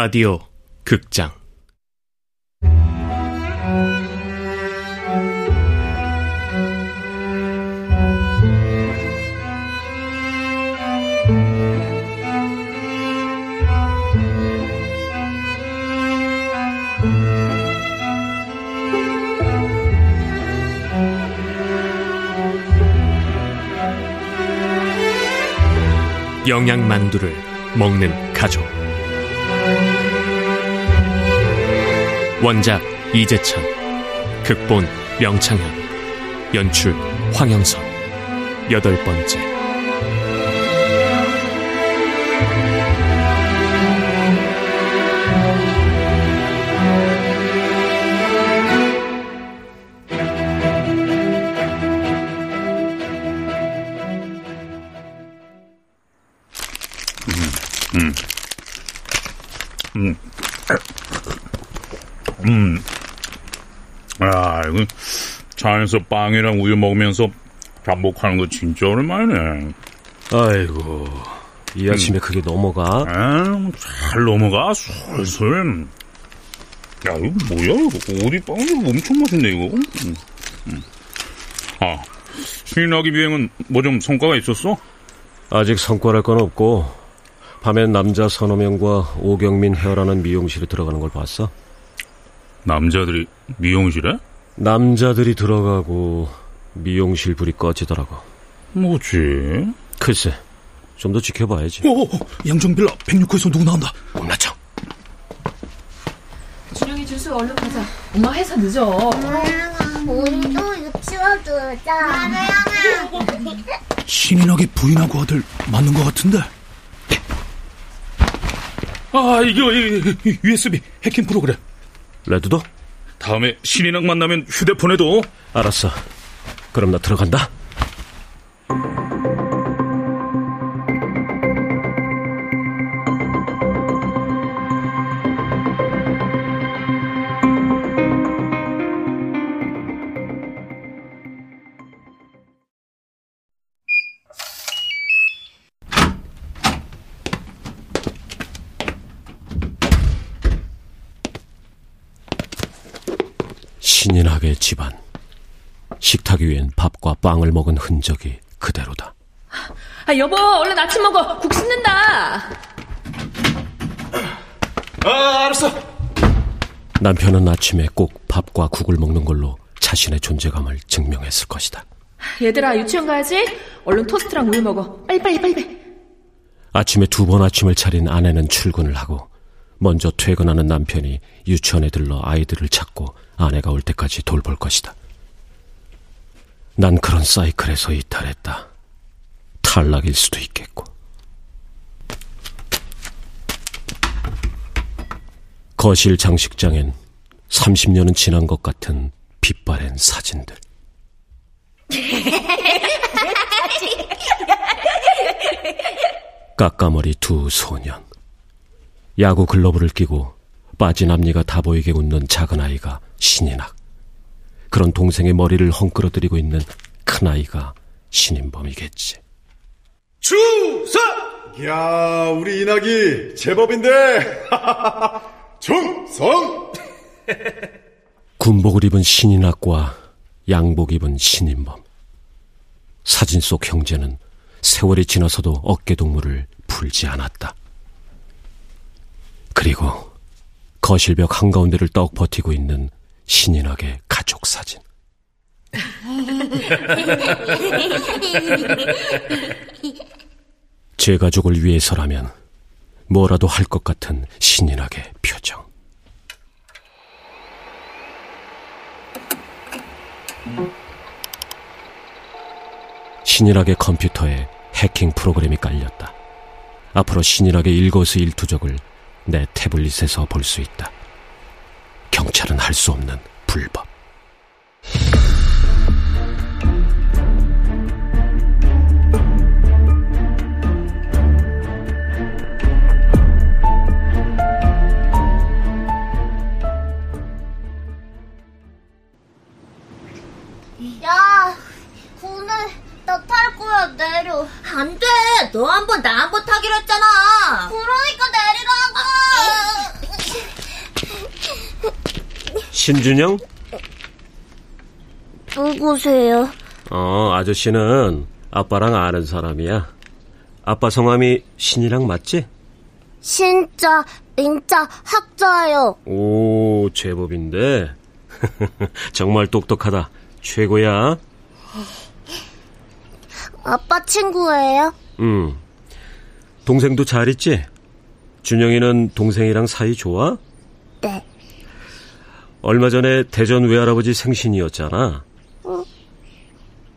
라디오 극장. 영양만두를 먹는 가족 원작 이재찬 극본 명창현 연출 황영선. 여덟 번째 아, 이거 차에서 빵이랑 우유 먹으면서 잠복하는 거 진짜 오랜만이네. 아이고, 이 아침에 음. 그게 넘어가? 아, 잘 넘어가, 술술. 야, 이거 뭐야, 이거. 어디 빵이 엄청 맛있네, 이거. 음. 음. 아, 신인아기 비행은 뭐 좀 성과가 있었어? 아직 성과랄 건 없고, 밤엔 남자 서너 명과 오경민 헤어라는 미용실에 들어가는 걸 봤어? 남자들이 미용실에? 남자들이 들어가고 미용실 불이 꺼지더라고. 뭐지? 글쎄, 좀 더 지켜봐야지. 오, 양정빌라 106호에서 누구 나온다. 엄나짱. 준영이 주수 얼른 가자. 엄마 회사 늦어. 우리도 유치원 두자. 신인하게 부인하고 아들 맞는 것 같은데. 아, 이거, USB 해킹 프로그램. 레드도? 다음에 신인왕 만나면 휴대폰에도. 알았어. 그럼 나 들어간다. 신인학의 집안. 식탁 위엔 밥과 빵을 먹은 흔적이 그대로다. 아, 여보, 얼른 아침 먹어. 국 씻는다. 아, 알았어. 남편은 아침에 꼭 밥과 국을 먹는 걸로 자신의 존재감을 증명했을 것이다. 얘들아, 유치원 가야지. 얼른 토스트랑 우유 먹어. 빨리, 빨리, 빨리. 아침에 두 번 아침을 차린 아내는 출근을 하고 먼저 퇴근하는 남편이 유치원에 들러 아이들을 찾고 아내가 올 때까지 돌볼 것이다. 난 그런 사이클에서 이탈했다. 탈락일 수도 있겠고. 거실 장식장엔 30년은 지난 것 같은 빛바랜 사진들. 까까머리 두 소년. 야구 글러브를 끼고 빠진 앞니가 다 보이게 웃는 작은 아이가 신인학. 그런 동생의 머리를 헝클어뜨리고 있는 큰 아이가 신인범이겠지. 주사! 야 우리 인학이 제법인데! 중성! 군복을 입은 신인학과 양복 입은 신인범. 사진 속 형제는 세월이 지나서도 어깨 동무를 풀지 않았다. 그리고 거실벽 한가운데를 떡 버티고 있는 신인학의 가족 사진. 제 가족을 위해서라면 뭐라도 할 것 같은 신인학의 표정. 신인학의 컴퓨터에 해킹 프로그램이 깔렸다. 앞으로 신인학의 일거수 일투족을 내 태블릿에서 볼 수 있다. 경찰은 할 수 없는 불법. 야, 오늘 나 탈 거야, 내려. 안 돼. 너 한 번, 나 한 번 타기로 했잖아. 그러니까 내리라고. 아, 신준영? 누구세요? 어, 아저씨는 아빠랑 아는 사람이야. 아빠 성함이 신이랑 맞지? 신자, 인자, 학자요. 오, 제법인데. 정말 똑똑하다. 최고야. 아빠 친구예요? 응. 동생도 잘 있지? 준영이는 동생이랑 사이 좋아? 네. 얼마 전에 대전 외할아버지 생신이었잖아.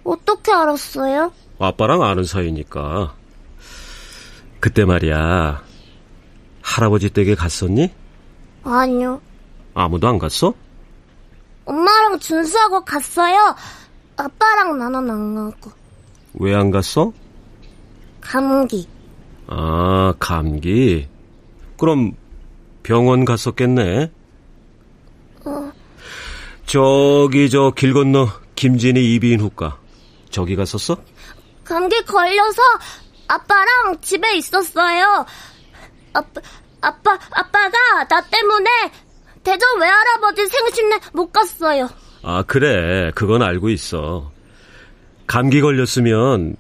어떻게 알았어요? 아빠랑 아는 사이니까. 그때 말이야. 할아버지 댁에 갔었니? 아니요. 아무도 안 갔어? 엄마랑 준수하고 갔어요. 아빠랑 나는 안 가고. 왜 안 갔어? 감기. 아, 감기. 그럼 병원 갔었겠네. 저기 저 길 건너 김진희 이비인 후과 저기 갔었어? 감기 걸려서 아빠랑 집에 있었어요. 아빠, 아빠, 아빠가 나 때문에 대전 외할아버지 생신에 못 갔어요. 아 그래 그건 알고 있어. 감기 걸렸으면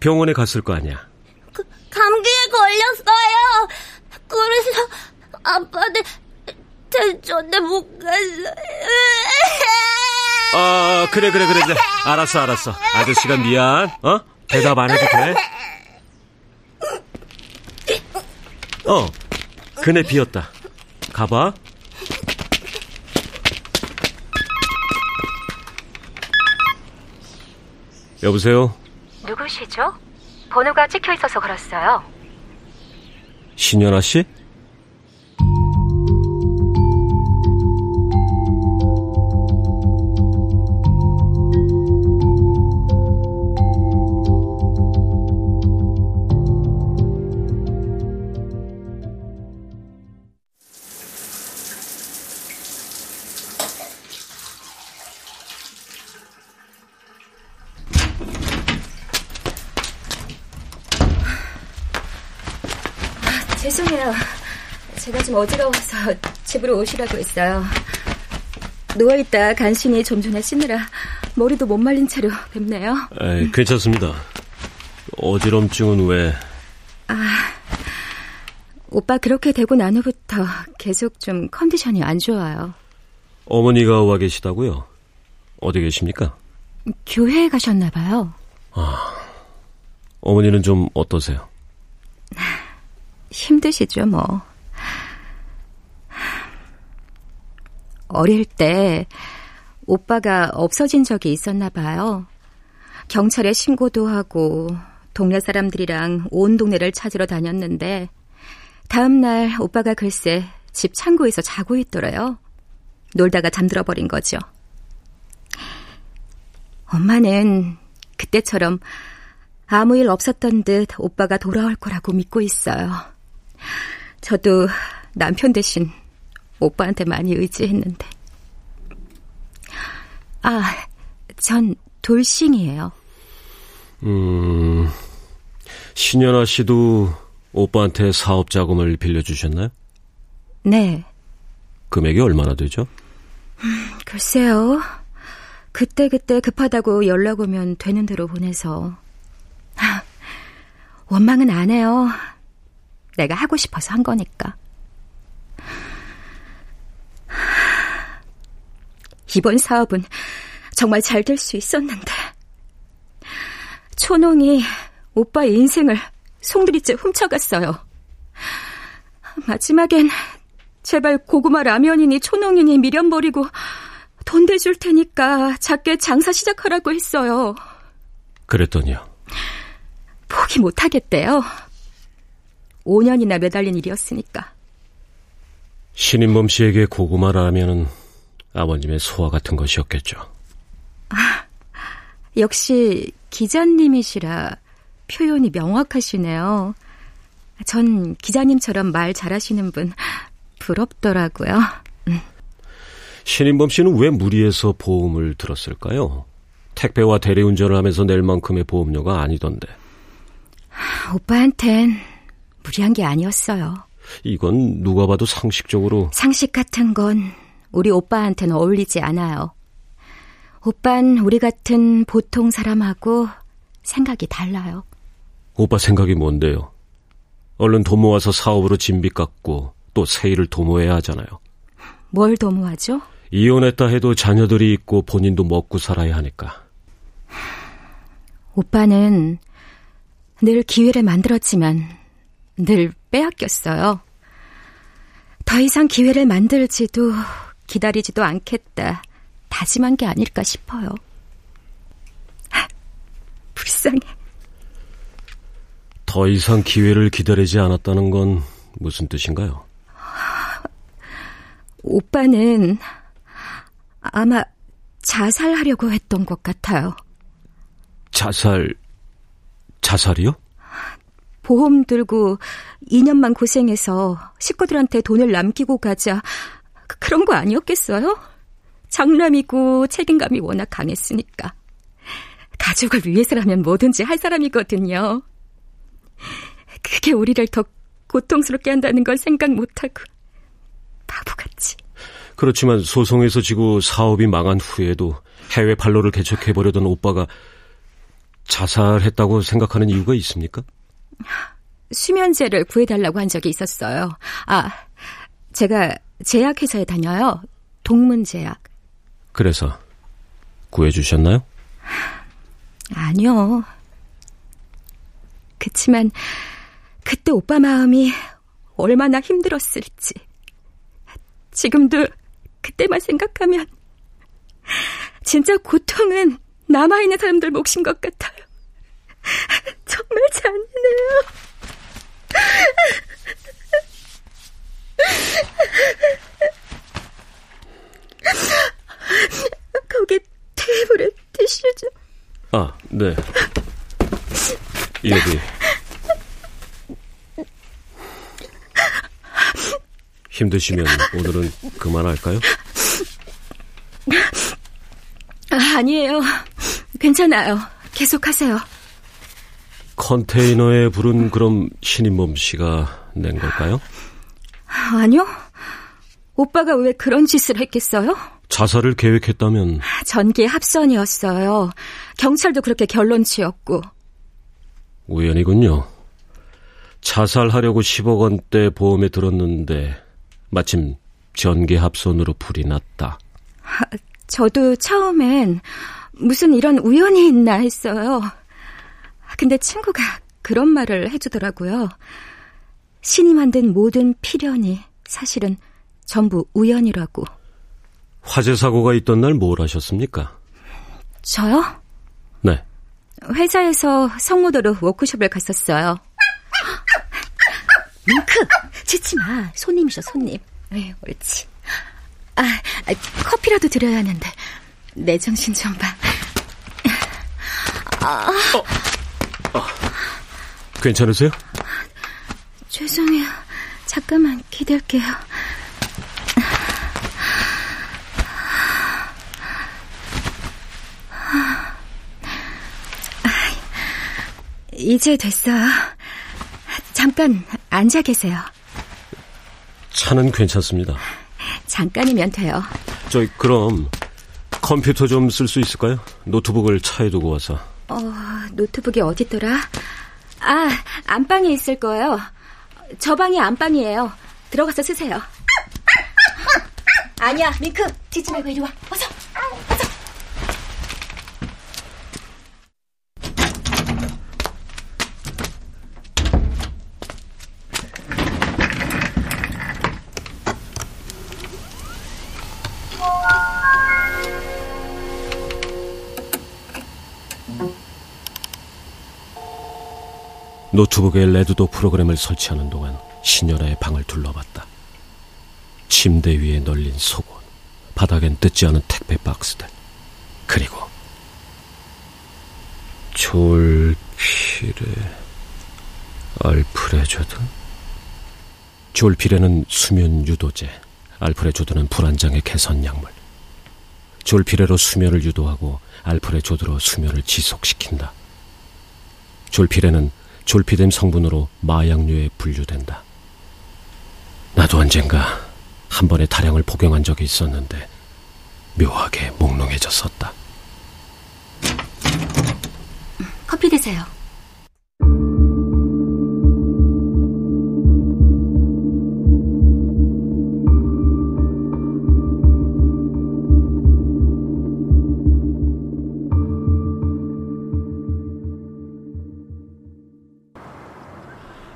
병원에 갔을 거 아니야. 그, 감기에 걸렸어요. 그래서 아빠는 대전에 못 갔어요. 아 그래 그래 그래 그래 알았어 알았어 아저씨가 미안 어 대답 안 해도 돼. 어 그네 비었다. 가봐. 여보세요. 누구시죠? 번호가 찍혀 있어서 걸었어요. 신연아 씨? 죄송해요. 제가 좀 어지러워서 집으로 오시라고 했어요. 누워있다 간신히 좀 전에 씻느라 머리도 못 말린 채로 뵙네요. 에이, 괜찮습니다. 어지럼증은 왜? 오빠 그렇게 되고 난 후부터 계속 좀 컨디션이 안 좋아요. 어머니가 와 계시다고요? 어디 계십니까? 교회에 가셨나 봐요. 어머니는 좀 어떠세요? 힘드시죠, 뭐. 어릴 때 오빠가 없어진 적이 있었나 봐요. 경찰에 신고도 하고 동네 사람들이랑 온 동네를 찾으러 다녔는데 다음 날 오빠가 글쎄 집 창고에서 자고 있더래요. 놀다가 잠들어 버린 거죠. 엄마는 그때처럼 아무 일 없었던 듯 오빠가 돌아올 거라고 믿고 있어요. 저도 남편 대신 오빠한테 많이 의지했는데. 아, 전 돌싱이에요. 음, 신연아 씨도 오빠한테 사업 자금을 빌려주셨나요? 네, 금액이 얼마나 되죠? 글쎄요. 그때 그때 급하다고 연락 오면 되는 대로 보내서. 하, 원망은 안 해요. 내가 하고 싶어서 한 거니까. 이번 사업은 정말 잘 될 수 있었는데. 초농이 오빠의 인생을 송두리째 훔쳐갔어요. 마지막엔 제발 고구마 라면이니 초농이니 미련 버리고 돈 대줄 테니까 작게 장사 시작하라고 했어요. 그랬더니요. 포기 못 하겠대요. 5년이나 매달린 일이었으니까. 신인범 씨에게 고구마 라면은 아버님의 소화 같은 것이었겠죠. 역시 기자님이시라 표현이 명확하시네요. 전 기자님처럼 말 잘하시는 분 부럽더라고요. 신인범 씨는 왜 무리해서 보험을 들었을까요? 택배와 대리운전을 하면서 낼 만큼의 보험료가 아니던데. 오빠한텐 무리한 게 아니었어요. 이건 누가 봐도 상식적으로 상식 같은 건 우리 오빠한테는 어울리지 않아요. 오빤 우리 같은 보통 사람하고 생각이 달라요. 오빠 생각이 뭔데요? 얼른 도모와서 사업으로 진비 깎고 또 세일을 도모해야 하잖아요. 뭘 도모하죠? 이혼했다 해도 자녀들이 있고 본인도 먹고 살아야 하니까. 오빠는 늘 기회를 만들었지만 늘 빼앗겼어요. 더 이상 기회를 만들지도 기다리지도 않겠다 다짐한 게 아닐까 싶어요. 불쌍해. 더 이상 기회를 기다리지 않았다는 건 무슨 뜻인가요? 오빠는 아마 자살하려고 했던 것 같아요. 자살, 자살이요? 보험 들고 2년만 고생해서 식구들한테 돈을 남기고 가자. 그, 그런 거 아니었겠어요? 장남이고 책임감이 워낙 강했으니까. 가족을 위해서라면 뭐든지 할 사람이거든요. 그게 우리를 더 고통스럽게 한다는 걸 생각 못하고 바보같이. 그렇지만 소송에서 지고 사업이 망한 후에도 해외 발로를 개척해보려던 오빠가 자살했다고 생각하는 이유가 있습니까? 수면제를 구해달라고 한 적이 있었어요. 아, 제가 제약회사에 다녀요. 동문제약. 그래서 구해주셨나요? 아니요. 그치만 그때 오빠 마음이 얼마나 힘들었을지. 지금도 그때만 생각하면 진짜 고통은 남아있는 사람들 몫인 것 같아요. 정말 잔인해요. 거기 테이블에 티슈 좀. 아, 네. 여기. 힘드시면 오늘은 그만할까요? 아, 아니에요. 괜찮아요. 계속하세요. 컨테이너에 불은 그럼 신인범 씨가 낸 걸까요? 아니요. 오빠가 왜 그런 짓을 했겠어요? 자살을 계획했다면 전기 합선이었어요. 경찰도 그렇게 결론 지었고. 우연이군요. 자살하려고 10억 원대 보험에 들었는데 마침 전기 합선으로 불이 났다. 아, 저도 처음엔 무슨 이런 우연이 있나 했어요. 근데 친구가 그런 말을 해주더라고요. 신이 만든 모든 필연이 사실은 전부 우연이라고. 화재 사고가 있던 날 뭘 하셨습니까? 저요? 네. 회사에서 성모도로 워크숍을 갔었어요. 밍크! 짖지 마. 손님이셔, 손님. 네, 옳지. 아, 아, 커피라도 드려야 하는데. 내 정신 좀 봐. 아. 어. 아. 괜찮으세요? 죄송해요. 잠깐만 기다릴게요. 이제 됐어요. 잠깐 앉아 계세요. 차는 괜찮습니다. 잠깐이면 돼요. 저희 그럼 컴퓨터 좀 쓸 수 있을까요? 노트북을 차에 두고 와서. 어, 노트북이 어디더라? 아, 안방에 있을 거예요. 저 방이 안방이에요. 들어가서 쓰세요. 아니야, 밍크. 짖지 말고 이리 와. 노트북에 레드도 프로그램을 설치하는 동안 신열아의 방을 둘러봤다. 침대 위에 널린 속옷, 바닥엔 뜯지 않은 택배 박스들, 그리고 졸피레 알프레조드 졸피레는 수면 유도제, 알프레조드는 불안장의 개선 약물. 졸피레로 수면을 유도하고 알프레조드로 수면을 지속시킨다. 졸피레는 졸피뎀 성분으로 마약류에 분류된다. 나도 언젠가 한 번에 다량을 복용한 적이 있었는데 묘하게 몽롱해졌었다. 커피 드세요.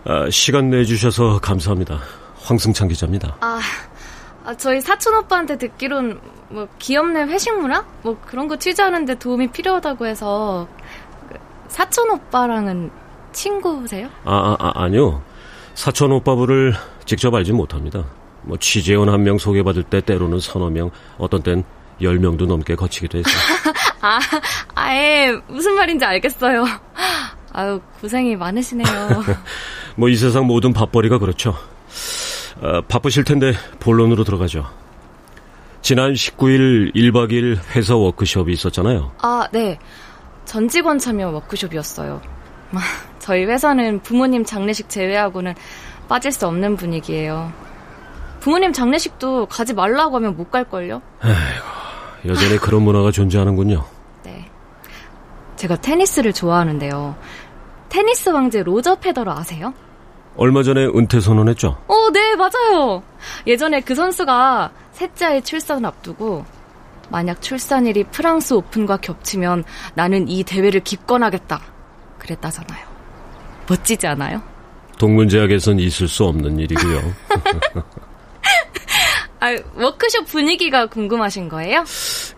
아, 시간 내주셔서 감사합니다. 황승찬 기자입니다. 아, 아, 저희 사촌 오빠한테 듣기론 뭐 기업 내 회식 문화? 뭐 그런 거 취재하는데 도움이 필요하다고 해서 그 사촌 오빠랑은 친구세요? 아, 아, 아 아니요. 사촌 오빠부를 직접 알지 못합니다. 뭐 취재원 한 명 소개받을 때 때로는 서너 명, 어떤 땐 열 명도 넘게 거치기도 했어요. 아, 아예 무슨 말인지 알겠어요. 아유 고생이 많으시네요. 뭐 이 세상 모든 밥벌이가 그렇죠. 아, 바쁘실 텐데 본론으로 들어가죠. 지난 19일 1박 2일 회사 워크숍이 있었잖아요. 아, 네. 전 직원 참여 워크숍이었어요. 저희 회사는 부모님 장례식 제외하고는 빠질 수 없는 분위기예요. 부모님 장례식도 가지 말라고 하면 못 갈걸요? 아이고, 여전히 그런 문화가 존재하는군요. 네. 제가 테니스를 좋아하는데요. 테니스 왕제 로저 페더러 아세요? 얼마 전에 은퇴 선언했죠? 어, 네, 맞아요. 예전에 그 선수가 셋째 아이 출산을 앞두고 만약 출산일이 프랑스 오픈과 겹치면 나는 이 대회를 기권하겠다. 그랬다잖아요. 멋지지 않아요? 동문제약에선 있을 수 없는 일이고요. 아, 워크숍 분위기가 궁금하신 거예요?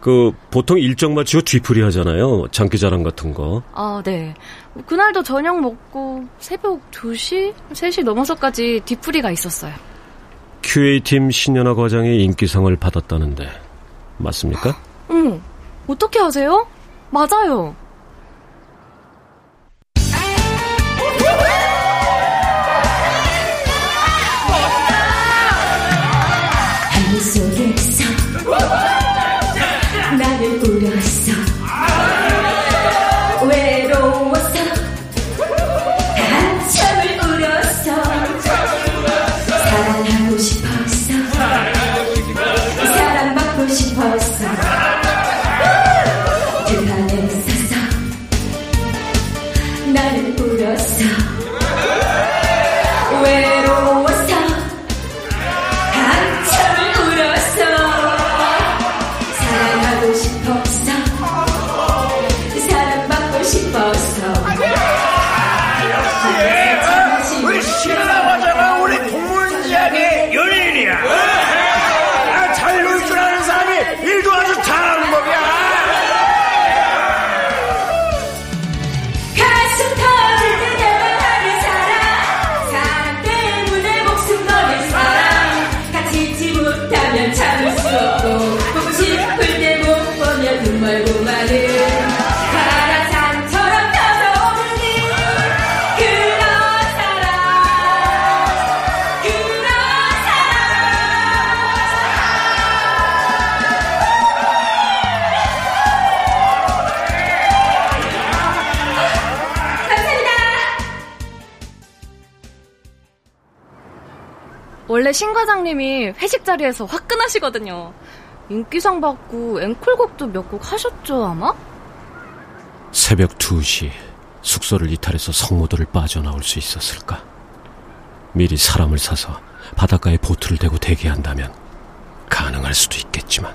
그 보통 일정 마치고 뒤풀이 하잖아요. 장기자랑 같은 거. 아, 네. 그날도 저녁 먹고 새벽 2시, 3시 넘어서까지 뒤풀이가 있었어요. QA팀 신현아 과장이 인기상을 받았다는데 맞습니까? 응. 어떻게 아세요? 맞아요. 원래 신 과장님이 회식 자리에서 화끈하시거든요. 인기상 받고 앵콜곡도 몇 곡 하셨죠, 아마? 새벽 2시 숙소를 이탈해서 성모도를 빠져나올 수 있었을까? 미리 사람을 사서 바닷가에 보트를 대고 대기한다면 가능할 수도 있겠지만